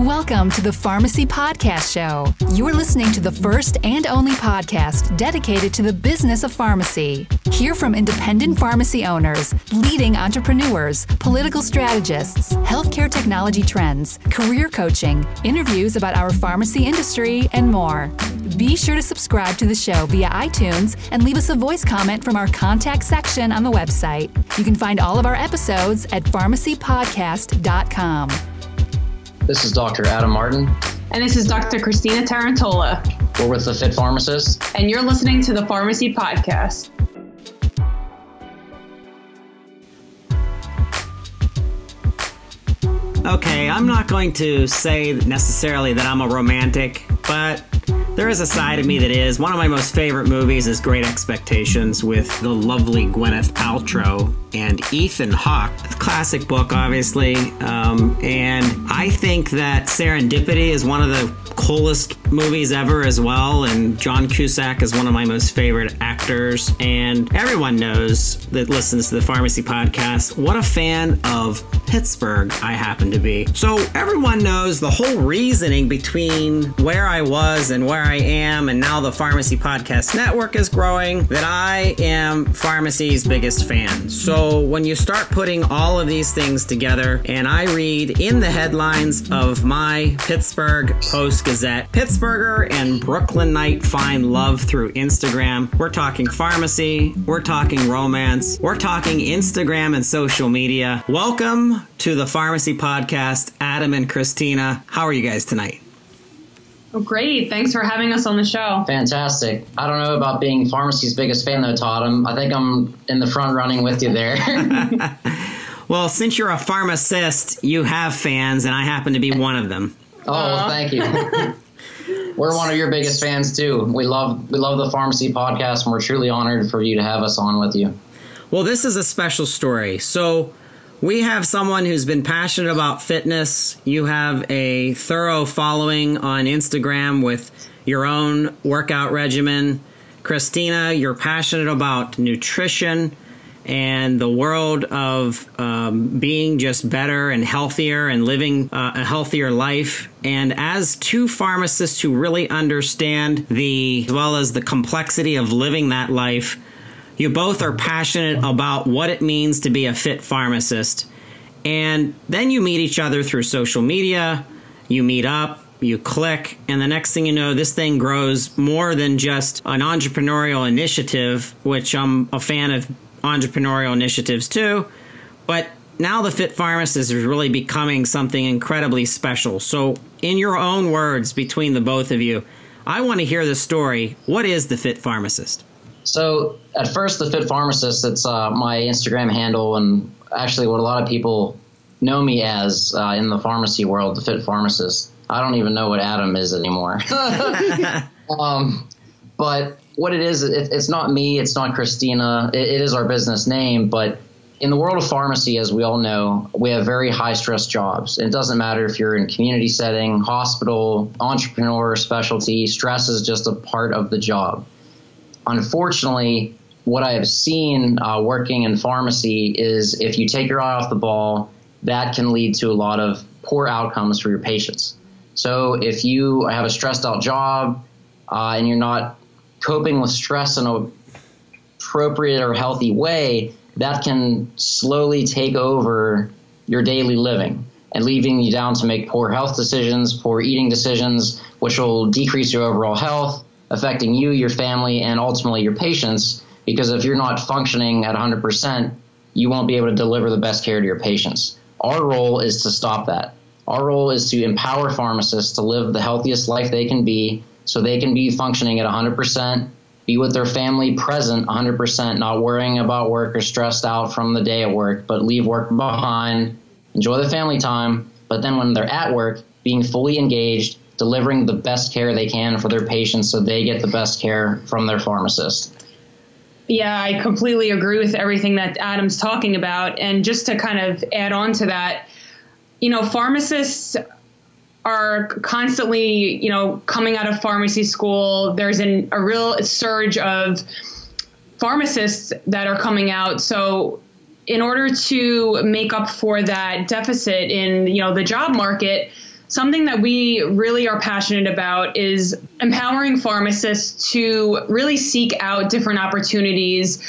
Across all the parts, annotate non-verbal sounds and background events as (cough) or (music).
Welcome to the Pharmacy Podcast Show. You're listening to the first and only podcast dedicated to the business of pharmacy. Hear from independent pharmacy owners, leading entrepreneurs, political strategists, healthcare technology trends, career coaching, interviews about our pharmacy industry, and more. Be sure to subscribe to the show via iTunes and leave us a voice comment from our contact section on the website. You can find all of our episodes at pharmacypodcast.com. This is Dr. Adam Martin. And this is Dr. Christina Tarantola. We're with the Fit Pharmacist. And you're listening to the Pharmacy Podcast. Okay, I'm not going to say necessarily that I'm a romantic, but there is a side of me that is. One of my most favorite movies is Great Expectations with the lovely Gwyneth Paltrow and Ethan Hawke. Classic book, obviously. Um, and I think that Serendipity is one of the coolest movies ever as well. And John Cusack is one of my most favorite actors. And everyone knows that listens to the Pharmacy Podcast what a fan of Pittsburgh I happen to be. So everyone knows the whole reasoning between where I was and where I am, and now the Pharmacy Podcast Network is growing, that I am Pharmacy's biggest fan. So when you start putting all of these things together, and I read in the headlines of my Pittsburgh Post Gazette, Pittsburgher and Brooklynite find love through Instagram. We're talking pharmacy, we're talking romance, we're talking Instagram and social media. Welcome to the Pharmacy Podcast, Adam and Christina. How are you guys tonight? Great. Thanks for having us on the show. Fantastic. I don't know about being pharmacy's biggest fan, though, Todd. I'm, I think I'm in the front running with you there. (laughs) (laughs) well, since you're a pharmacist, you have fans, and I happen to be one of them. Oh, well, thank you. (laughs) we're one of your biggest fans too. We love we love the pharmacy podcast, and we're truly honored for you to have us on with you. Well, this is a special story. So we have someone who's been passionate about fitness. You have a thorough following on Instagram with your own workout regimen. Christina, you're passionate about nutrition and the world of um, being just better and healthier and living uh, a healthier life. And as two pharmacists who really understand the, as well as the complexity of living that life, you both are passionate about what it means to be a fit pharmacist. And then you meet each other through social media, you meet up, you click, and the next thing you know, this thing grows more than just an entrepreneurial initiative, which I'm a fan of entrepreneurial initiatives too. But now the Fit Pharmacist is really becoming something incredibly special. So, in your own words, between the both of you, I want to hear the story. What is the Fit Pharmacist? So at first, the Fit Pharmacist, it's uh, my Instagram handle, and actually what a lot of people know me as uh, in the pharmacy world, the Fit Pharmacist. I don't even know what Adam is anymore. (laughs) (laughs) um, but what it is, it, it's not me, it's not Christina. It, it is our business name, but in the world of pharmacy, as we all know, we have very high stress jobs. It doesn't matter if you're in community setting, hospital, entrepreneur, specialty. Stress is just a part of the job unfortunately, what I have seen uh, working in pharmacy is if you take your eye off the ball, that can lead to a lot of poor outcomes for your patients. So if you have a stressed out job uh, and you're not coping with stress in a appropriate or healthy way, that can slowly take over your daily living and leaving you down to make poor health decisions, poor eating decisions, which will decrease your overall health, affecting you, your family, and ultimately your patients. Because if you're not functioning at 100%, you won't be able to deliver the best care to your patients. Our role is to stop that. Our role is to empower pharmacists to live the healthiest life they can be so they can be functioning at 100%, be with their family present 100%, not worrying about work or stressed out from the day at work, but leave work behind, enjoy the family time, but then when they're at work, being fully engaged delivering the best care they can for their patients so they get the best care from their pharmacist. Yeah, I completely agree with everything that Adam's talking about. And just to kind of add on to that, you know, pharmacists are constantly, you know, coming out of pharmacy school. There's an, a real surge of pharmacists that are coming out. So, in order to make up for that deficit in, you know, the job market, something that we really are passionate about is empowering pharmacists to really seek out different opportunities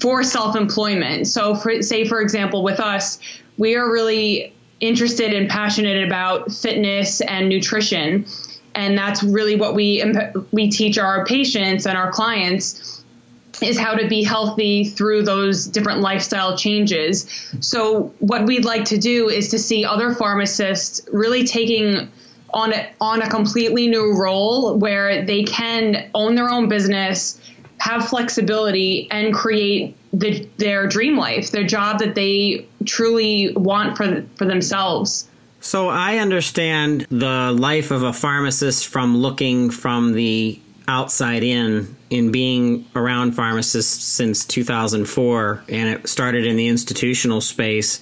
for self-employment. So, for, say for example, with us, we are really interested and passionate about fitness and nutrition, and that's really what we we teach our patients and our clients is how to be healthy through those different lifestyle changes. So what we'd like to do is to see other pharmacists really taking on a, on a completely new role where they can own their own business, have flexibility and create the, their dream life, their job that they truly want for for themselves. So I understand the life of a pharmacist from looking from the outside in in being around pharmacists since 2004 and it started in the institutional space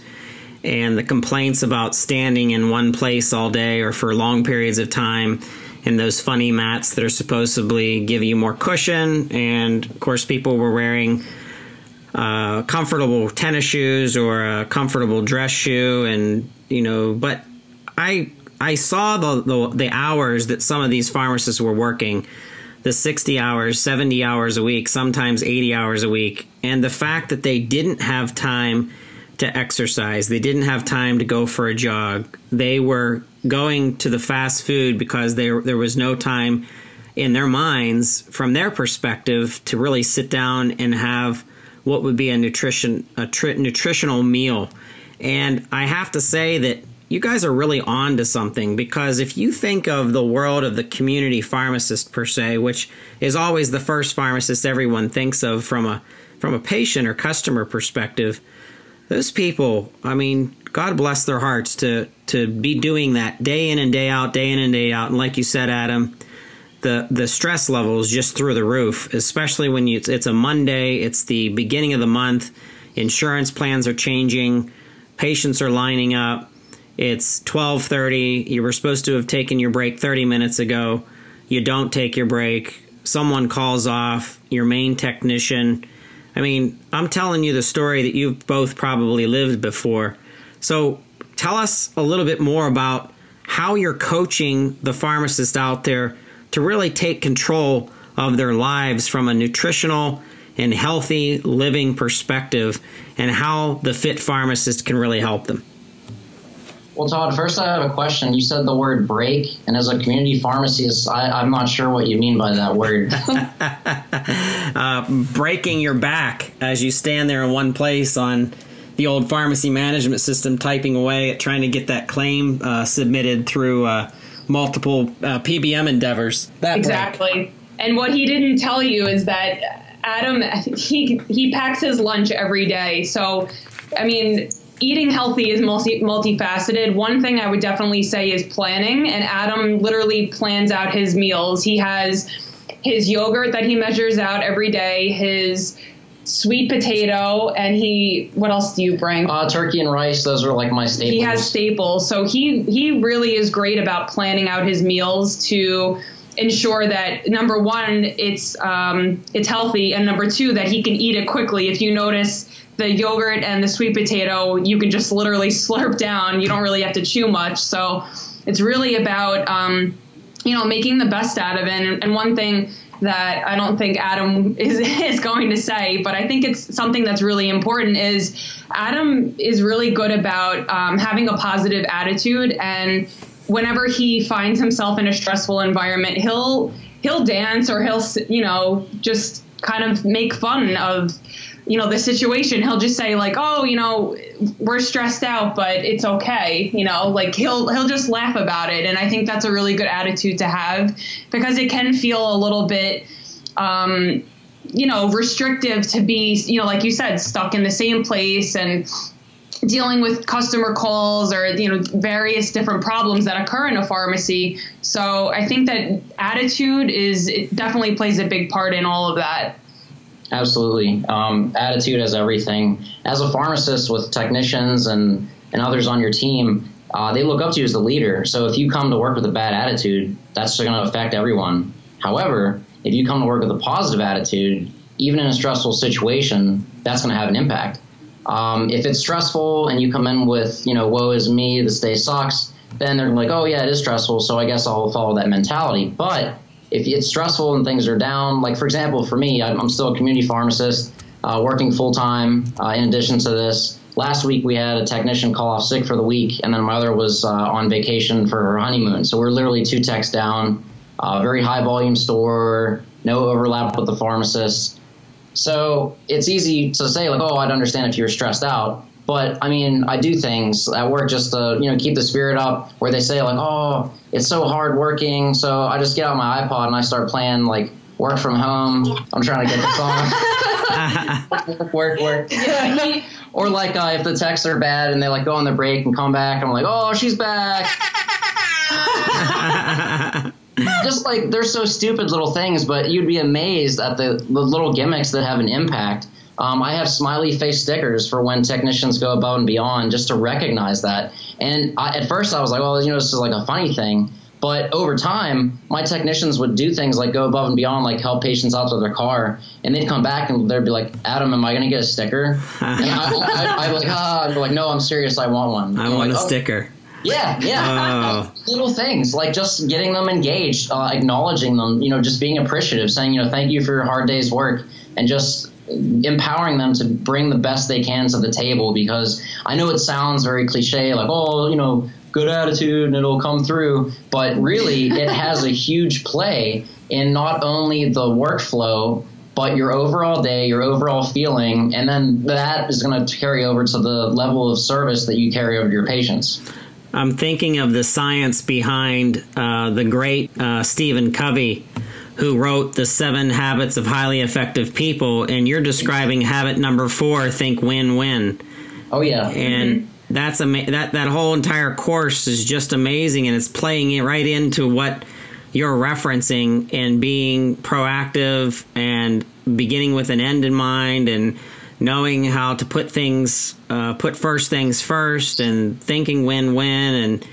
and the complaints about standing in one place all day or for long periods of time and those funny mats that are supposedly give you more cushion and of course people were wearing uh, comfortable tennis shoes or a comfortable dress shoe and you know but i i saw the, the, the hours that some of these pharmacists were working the 60 hours, 70 hours a week, sometimes 80 hours a week. And the fact that they didn't have time to exercise, they didn't have time to go for a jog, they were going to the fast food because there, there was no time in their minds, from their perspective, to really sit down and have what would be a nutrition a tri- nutritional meal. And I have to say that you guys are really on to something because if you think of the world of the community pharmacist per se, which is always the first pharmacist everyone thinks of from a from a patient or customer perspective, those people, I mean, God bless their hearts to to be doing that day in and day out, day in and day out. And like you said, Adam, the the stress level is just through the roof, especially when you, it's, it's a Monday, it's the beginning of the month, insurance plans are changing, patients are lining up it's 12:30. You were supposed to have taken your break 30 minutes ago. You don't take your break. Someone calls off your main technician. I mean, I'm telling you the story that you've both probably lived before. So, tell us a little bit more about how you're coaching the pharmacist out there to really take control of their lives from a nutritional and healthy living perspective and how the fit pharmacist can really help them. Well, Todd, first I have a question. You said the word break, and as a community pharmacist, I, am not sure what you mean by that word. (laughs) uh, breaking your back as you stand there in one place on the old pharmacy management system, typing away at trying to get that claim uh, submitted through uh, multiple uh, PBM endeavors. That exactly. Break. And what he didn't tell you is that Adam, (laughs) he, he packs his lunch every day. So, I mean, eating healthy is multi multifaceted. One thing I would definitely say is planning, and Adam literally plans out his meals. He has his yogurt that he measures out every day, his sweet potato, and he what else do you bring? Uh, turkey and rice. Those are like my staples. He has staples, so he he really is great about planning out his meals to ensure that number one it's um, it's healthy, and number two that he can eat it quickly. If you notice the yogurt and the sweet potato you can just literally (laughs) slurp down. You don't really have to chew much. So it's really about, um, you know, making the best out of it. And, one thing that I don't think Adam (laughs) is, is going to say, but I think it's something that's really important is Adam is really good about um, having a positive attitude. And whenever he finds himself in a stressful environment, he'll, he'll dance or he'll, you know, just kind of make fun of you know the situation he'll just say like oh you know we're stressed out but it's okay you know like he'll he'll just laugh about it. And i think that's a really good attitude to have because it can feel a little bit um, you know restrictive to be you know like you said stuck in the same place and dealing with customer calls or you know various different problems that occur in a pharmacy. So i think that attitude is it definitely plays a big part in all of that Absolutely. Um, attitude is everything. As a pharmacist with technicians and, and others on your team, uh, they look up to you as the leader. So if you come to work with a bad attitude, that's going to affect everyone. However, if you come to work with a positive attitude, even in a stressful situation, that's going to have an impact. Um, if it's stressful and you come in with, you know, woe is me, this day sucks, then they're like, oh yeah, it is stressful, so I guess I'll follow that mentality. But if it's stressful and things are down, like for example, for me, I'm still a community pharmacist, uh, working full time. Uh, in addition to this, last week we had a technician call off sick for the week, and then my other was uh, on vacation for her honeymoon. So we're literally two techs down. Uh, very high volume store, no overlap with the pharmacist. So it's easy to say like, oh, I'd understand if you were stressed out. But I mean, I do things at work just to you know keep the spirit up. Where they say like, oh, it's so hard working, so I just get out my iPod and I start playing like work from home. I'm trying to get the song. (laughs) (laughs) work, work. Yeah. or like uh, if the texts are bad and they like go on the break and come back, I'm like, oh, she's back. (laughs) just like they're so stupid little things, but you'd be amazed at the, the little gimmicks that have an impact. Um, I have smiley face stickers for when technicians go above and beyond just to recognize that. And I, at first I was like, well, you know, this is like a funny thing. But over time, my technicians would do things like go above and beyond, like help patients out to their car, and they'd come back and they'd be like, "Adam, am I going to get a sticker?" and I, would be like, "Ah," I'd be like, "No, I'm serious. I want one." I want like, a oh. sticker. Yeah, yeah. Oh. (laughs) Little things like just getting them engaged, uh, acknowledging them, you know, just being appreciative, saying, you know, thank you for your hard day's work, and just empowering them to bring the best they can to the table because I know it sounds very cliche, like, oh, you know, good attitude and it'll come through. But really, it has a huge play in not only the workflow, but your overall day, your overall feeling, and then that is going to carry over to the level of service that you carry over to your patients. I'm thinking of the science behind uh, the great uh, Stephen Covey, who wrote The Seven Habits of Highly Effective People, and you're describing habit number four think win win. Oh, yeah. And mm-hmm that's ama- that that whole entire course is just amazing, and it's playing it right into what you're referencing and being proactive and beginning with an end in mind and knowing how to put things uh, put first things first and thinking win-win and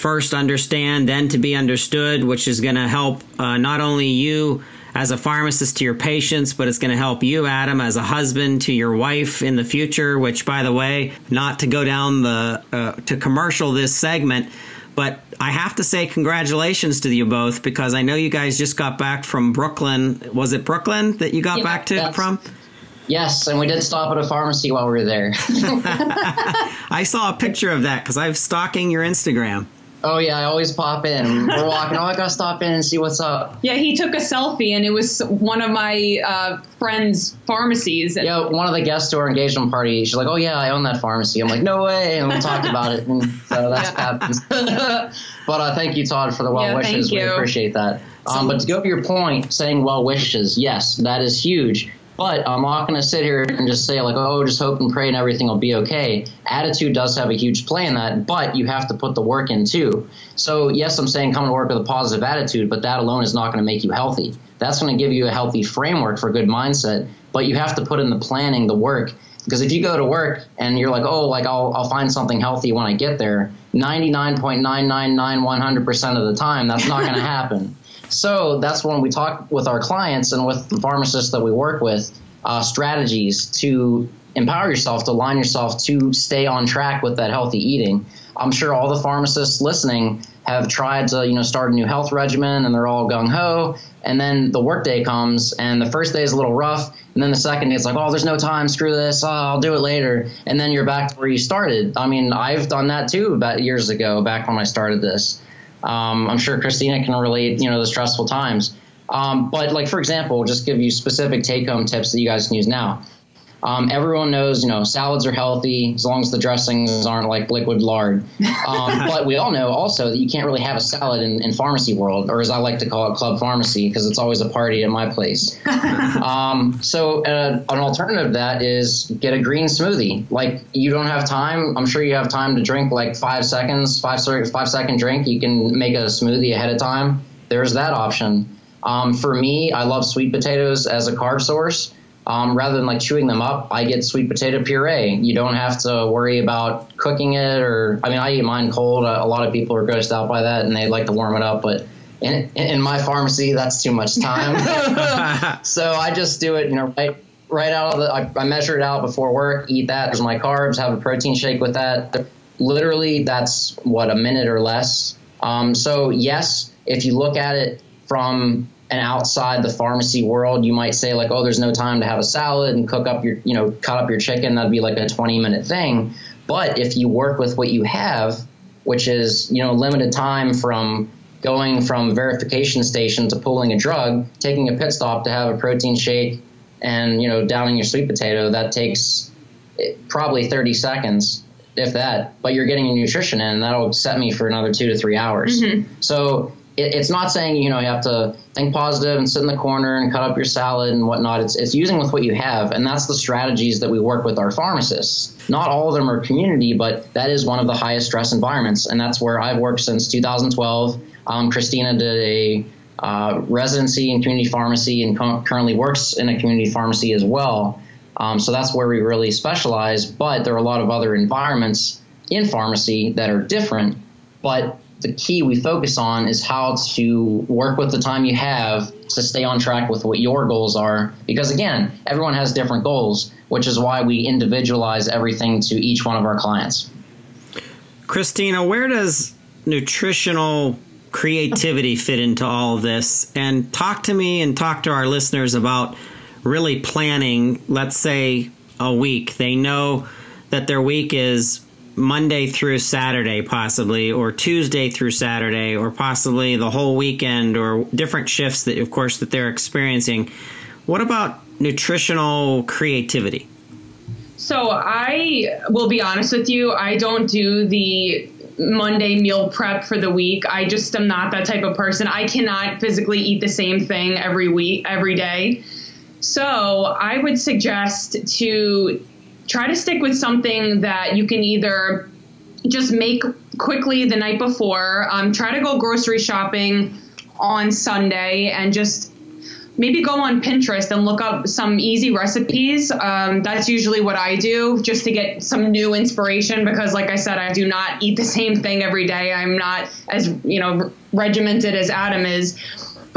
first understand then to be understood which is going to help uh, not only you as a pharmacist to your patients, but it's going to help you, Adam, as a husband to your wife in the future. Which, by the way, not to go down the uh, to commercial this segment, but I have to say congratulations to you both because I know you guys just got back from Brooklyn. Was it Brooklyn that you got yeah, back to from? Yes, and we did stop at a pharmacy while we were there. (laughs) (laughs) I saw a picture of that because I'm stalking your Instagram. Oh yeah, I always pop in. We're walking. Oh, I gotta stop in and see what's up. Yeah, he took a selfie, and it was one of my uh, friends' pharmacies. Yeah, one of the guests to our engagement party. She's like, "Oh yeah, I own that pharmacy." I'm like, "No way!" And we talked about it, and so that's yeah. happens. (laughs) but uh, thank you, Todd, for the well yeah, wishes. We appreciate that. Um, but to go to your point, saying well wishes, yes, that is huge. But I'm not going to sit here and just say, like, oh, just hope and pray and everything will be okay. Attitude does have a huge play in that, but you have to put the work in too. So, yes, I'm saying come to work with a positive attitude, but that alone is not going to make you healthy. That's going to give you a healthy framework for good mindset, but you have to put in the planning, the work. Because if you go to work and you're like, oh, like I'll, I'll find something healthy when I get there, 99.999 100% of the time, that's not going (laughs) to happen. So that's when we talk with our clients and with the pharmacists that we work with uh, strategies to empower yourself to align yourself to stay on track with that healthy eating. I'm sure all the pharmacists listening have tried to you know start a new health regimen and they're all gung ho, and then the workday comes and the first day is a little rough, and then the second day it's like oh there's no time, screw this, oh, I'll do it later, and then you're back to where you started. I mean I've done that too about years ago, back when I started this. Um, I'm sure Christina can relate, you know, the stressful times. Um, but like for example, just give you specific take-home tips that you guys can use now. Um, everyone knows, you know, salads are healthy as long as the dressings aren't like liquid lard. Um, (laughs) but we all know also that you can't really have a salad in, in pharmacy world, or as I like to call it, club pharmacy, because it's always a party at my place. (laughs) um, so uh, an alternative to that is get a green smoothie. Like you don't have time. I'm sure you have time to drink like five seconds, five five second drink. You can make a smoothie ahead of time. There's that option. Um, for me, I love sweet potatoes as a carb source. Um, rather than like chewing them up, I get sweet potato puree. You don't have to worry about cooking it, or I mean, I eat mine cold. A, lot of people are grossed out by that, and they like to warm it up, but in, in my pharmacy, that's too much time. (laughs) so I just do it, you know, right right out of the. I, I measure it out before work, eat that. There's my carbs. Have a protein shake with that literally, that's what a minute or less. Um, so yes, if you look at it from an outside the pharmacy world, you might say like, oh, there's no time to have a salad and cook up your, you know, cut up your chicken. That'd be like a 20 minute thing. But if you work with what you have, which is, you know, limited time from going from verification station to pulling a drug, taking a pit stop to have a protein shake and, you know, downing your sweet potato, that takes eh, probably 30 seconds if that, but you're getting your nutrition in, and that'll set me for another two to three hours. Mm-hmm. So it, it's not saying you know you have to think positive and sit in the corner and cut up your salad and whatnot. It's it's using with what you have, and that's the strategies that we work with our pharmacists. Not all of them are community, but that is one of the highest stress environments, and that's where I've worked since 2012. Um, Christina did a uh, residency in community pharmacy and currently works in a community pharmacy as well. Um, so that's where we really specialize. But there are a lot of other environments in pharmacy that are different. But the key we focus on is how to work with the time you have to stay on track with what your goals are. Because again, everyone has different goals, which is why we individualize everything to each one of our clients. Christina, where does nutritional creativity fit into all of this? And talk to me and talk to our listeners about really planning, let's say, a week. They know that their week is Monday through Saturday, possibly, or Tuesday through Saturday, or possibly the whole weekend, or different shifts that, of course, that they're experiencing. What about nutritional creativity? So I will be honest with you, I don't do the Monday meal prep for the week. I just am not that type of person. I cannot physically eat the same thing every week, every day. So I would suggest to try to stick with something that you can either just make quickly the night before. Um, try to go grocery shopping on Sunday and just maybe go on Pinterest and look up some easy recipes. Um, that's usually what I do just to get some new inspiration because, like I said, I do not eat the same thing every day. I'm not as, you know, regimented as Adam is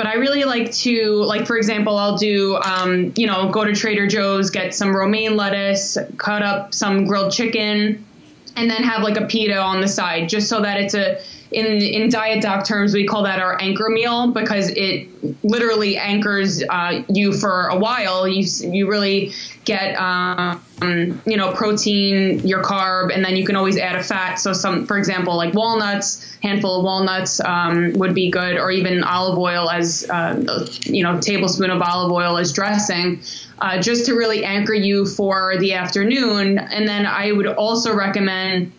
but I really like to, like, for example, I'll do, um, you know, go to Trader Joe's, get some romaine lettuce, cut up some grilled chicken, and then have like a pita on the side, just so that it's a, in in diet doc terms, we call that our anchor meal because it literally anchors uh, you for a while. You you really get um, you know protein, your carb, and then you can always add a fat. So some, for example, like walnuts, handful of walnuts um, would be good, or even olive oil as uh, you know tablespoon of olive oil as dressing. Uh, just to really anchor you for the afternoon. And then I would also recommend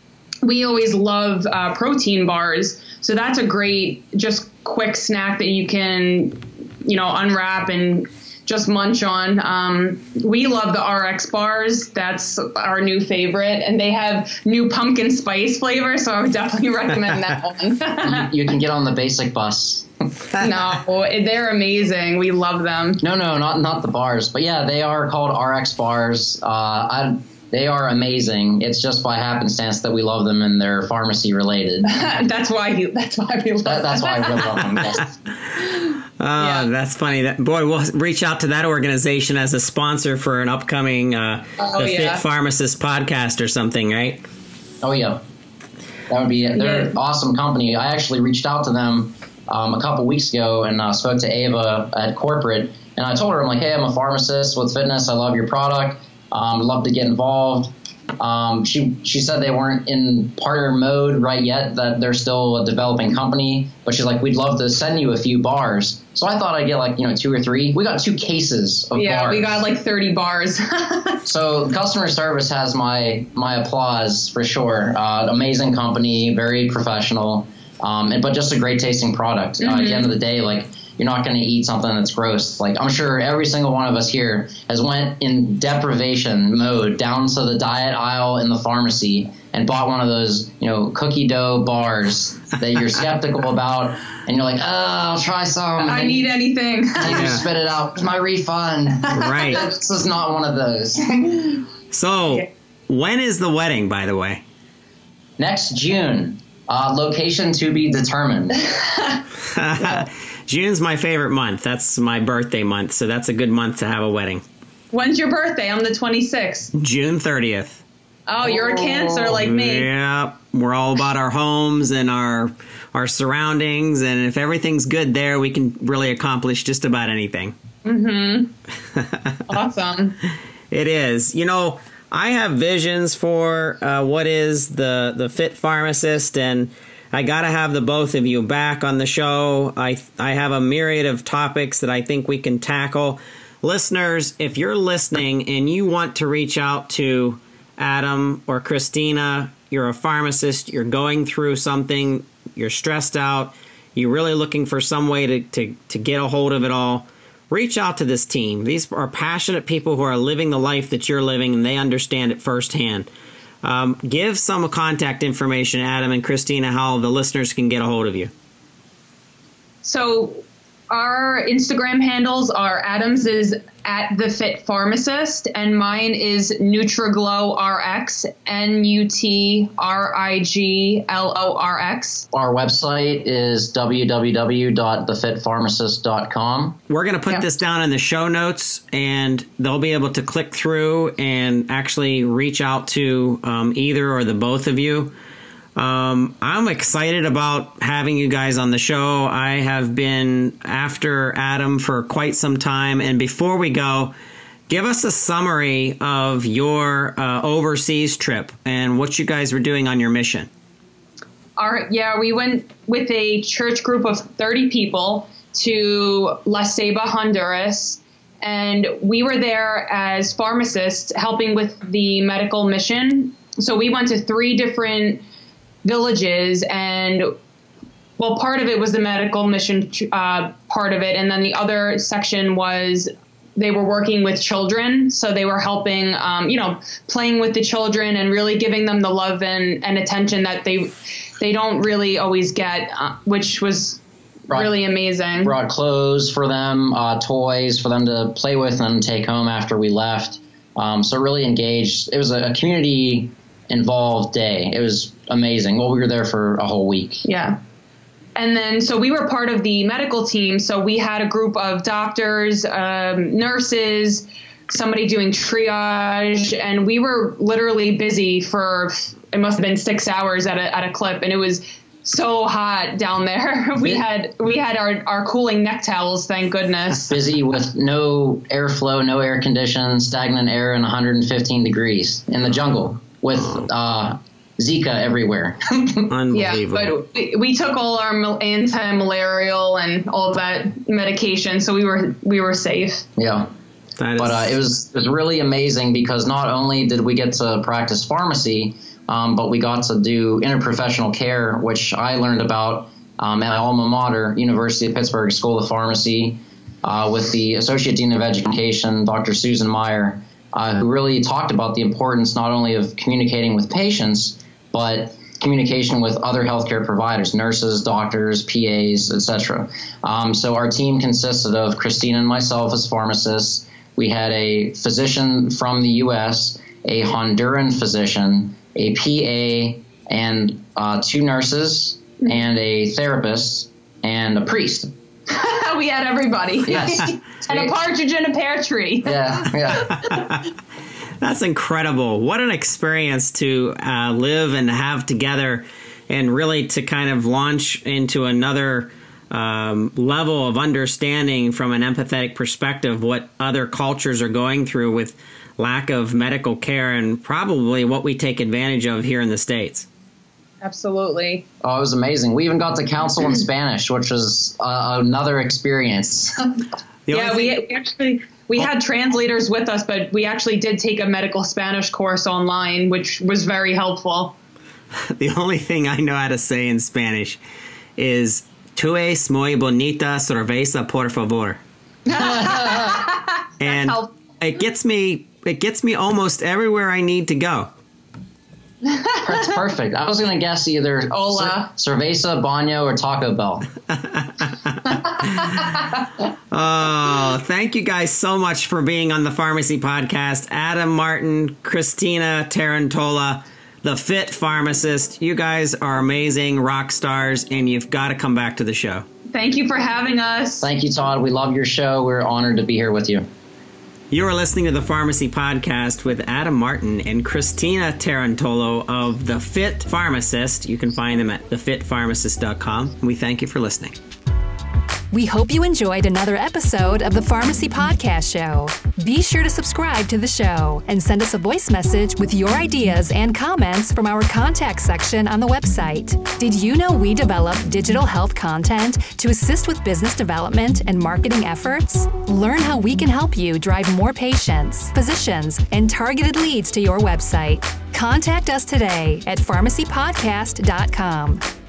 we always love uh, protein bars. So that's a great, just quick snack that you can, you know, unwrap and just munch on. Um, we love the RX bars. That's our new favorite, and they have new pumpkin spice flavor. So I would definitely (laughs) recommend that one. you, you, can get on the basic bus. no, they're amazing. We love them. No, no, not not the bars, but yeah, they are called RX bars. Uh, I they are amazing. It's just by happenstance that we love them and they're pharmacy related. (laughs) that's why you. That's why we love. That, that's why I really love them. Yes. Oh, (laughs) yeah. that's funny. That boy, we'll reach out to that organization as a sponsor for an upcoming uh, oh, the yeah. Fit Pharmacist podcast or something, right? Oh yeah, that would be. They're yeah. an awesome company. I actually reached out to them um, a couple weeks ago and uh, spoke to Ava at corporate, and I told her I'm like, hey, I'm a pharmacist with fitness. I love your product. Um, love to get involved. Um, she she said they weren't in partner mode right yet; that they're still a developing company. But she's like, we'd love to send you a few bars. So I thought I'd get like you know two or three. We got two cases of bars. yeah, bars. we got like thirty bars. (laughs) so customer service has my my applause for sure. Uh, amazing company, very professional, um, and but just a great tasting product. Mm-hmm. Uh, at the end of the day, like you're not going to eat something that's gross. Like I'm sure every single one of us here has went in deprivation mode down to the diet aisle in the pharmacy and bought one of those, you know, cookie dough bars that you're (laughs) skeptical about, and you're like, oh, I'll try some. I need anything. (laughs) And you yeah. spit it out. It's my refund. Right. (laughs) this is not one of those. so, when is the wedding, by the way? Next June. Uh, location to be determined. June's my favorite month. That's my birthday month, so that's a good month to have a wedding. When's your birthday? I'm the 26th. June 30th. Oh, you're a Cancer like me. Yep. we're all about our homes and our our surroundings, and if everything's good there, we can really accomplish just about anything. Mm-hmm. (laughs) awesome. It is. You know, I have visions for uh, what is the the fit pharmacist, and I got to have the both of you back on the show. I I have a myriad of topics that I think we can tackle. Listeners, if you're listening and you want to reach out to Adam or Christina, you're a pharmacist, you're going through something, you're stressed out, you're really looking for some way to, to, to get a hold of it all, reach out to this team. These are passionate people who are living the life that you're living and they understand it firsthand. Um, give some contact information, Adam and Christina, how the listeners can get a hold of you. So our Instagram handles are Adams is at the Fit Pharmacist, and mine is Nutriglow RX, N U T R I G L O R X. Our website is www.thefitpharmacist.com. We're going to put Yeah. this down in the show notes, and they'll be able to click through and actually reach out to um, either or the both of you. Um, I'm excited about having you guys on the show. I have been after Adam for quite some time, and before we go, give us a summary of your uh, overseas trip and what you guys were doing on your mission. Our, yeah, we went with a church group of 30 people to La Ceiba, Honduras. And we were there as pharmacists helping with the medical mission. So we went to three different villages and well part of it was the medical mission uh, part of it and then the other section was they were working with children so they were helping um, you know playing with the children and really giving them the love and, and attention that they they don't really always get uh, which was Right. really amazing Brought clothes for them, uh, toys for them to play with and take home after we left. Um, so really engaged. It was a, a community involved day. It was amazing. Well, we were there for a whole week. Yeah. And then, so we were part of the medical team. So we had a group of doctors, um, nurses, somebody doing triage, and we were literally busy for it must have been six hours at a, at a clip, and it was so hot down there. (laughs) we had we had our, our cooling neck towels, thank goodness. (laughs) Busy with no airflow, no air condition, stagnant air, and 115 degrees in the jungle with uh, Zika everywhere. (laughs) Unbelievable. Yeah, but we, we took all our anti-malarial and all that medication, so we were we were safe. yeah. That is- But uh, it was it was really amazing because not only did we get to practice pharmacy, um, but we got to do interprofessional care, which I learned about um, at my alma mater, University of Pittsburgh School of Pharmacy, uh, with the Associate Dean of Education, Dr. Susan Meyer, uh, who really talked about the importance not only of communicating with patients, but communication with other healthcare providers, nurses, doctors, PAs, etc. Um, so our team consisted of Christina and myself as pharmacists. We had a physician from the U.S., a Honduran physician, a PA, and uh, two nurses, and a therapist, and a priest. (laughs) we had everybody. Yes. (laughs) and a partridge in a pear tree. Yeah, yeah. (laughs) That's incredible. What an experience to uh, live and have together, and really to kind of launch into another um, level of understanding from an empathetic perspective what other cultures are going through with lack of medical care and probably what we take advantage of here in the States. Absolutely. Oh, it was amazing. We even got to counsel in (clears throat) Spanish, which was uh, another experience. (laughs) Yeah, only we, we actually we had translators with us, but we actually did take a medical Spanish course online, which was very helpful. (laughs) The only thing I know how to say in Spanish is "Tu es muy bonita cerveza, por favor," (laughs) and helpful. it gets me. It gets me almost everywhere I need to go. That's perfect. I was going to guess either Hola. cer- cerveza, baño, or Taco Bell. (laughs) Oh, thank you guys so much for being on the Pharmacy Podcast. Adam Martin, Christina Tarantola, the Fit Pharmacist. You guys are amazing rock stars, and you've got to come back to the show. Thank you for having us. Thank you, Todd. We love your show. We're honored to be here with you. You are listening to the Pharmacy Podcast with Adam Martin and Christina Tarantola of The Fit Pharmacist. You can find them at thefitpharmacist.com. We thank you for listening. We hope you enjoyed another episode of the Pharmacy Podcast Show. Be sure to subscribe to the show and send us a voice message with your ideas and comments from our contact section on the website. Did you know we develop digital health content to assist with business development and marketing efforts? Learn how we can help you drive more patients, physicians, and targeted leads to your website. Contact us today at pharmacypodcast.com.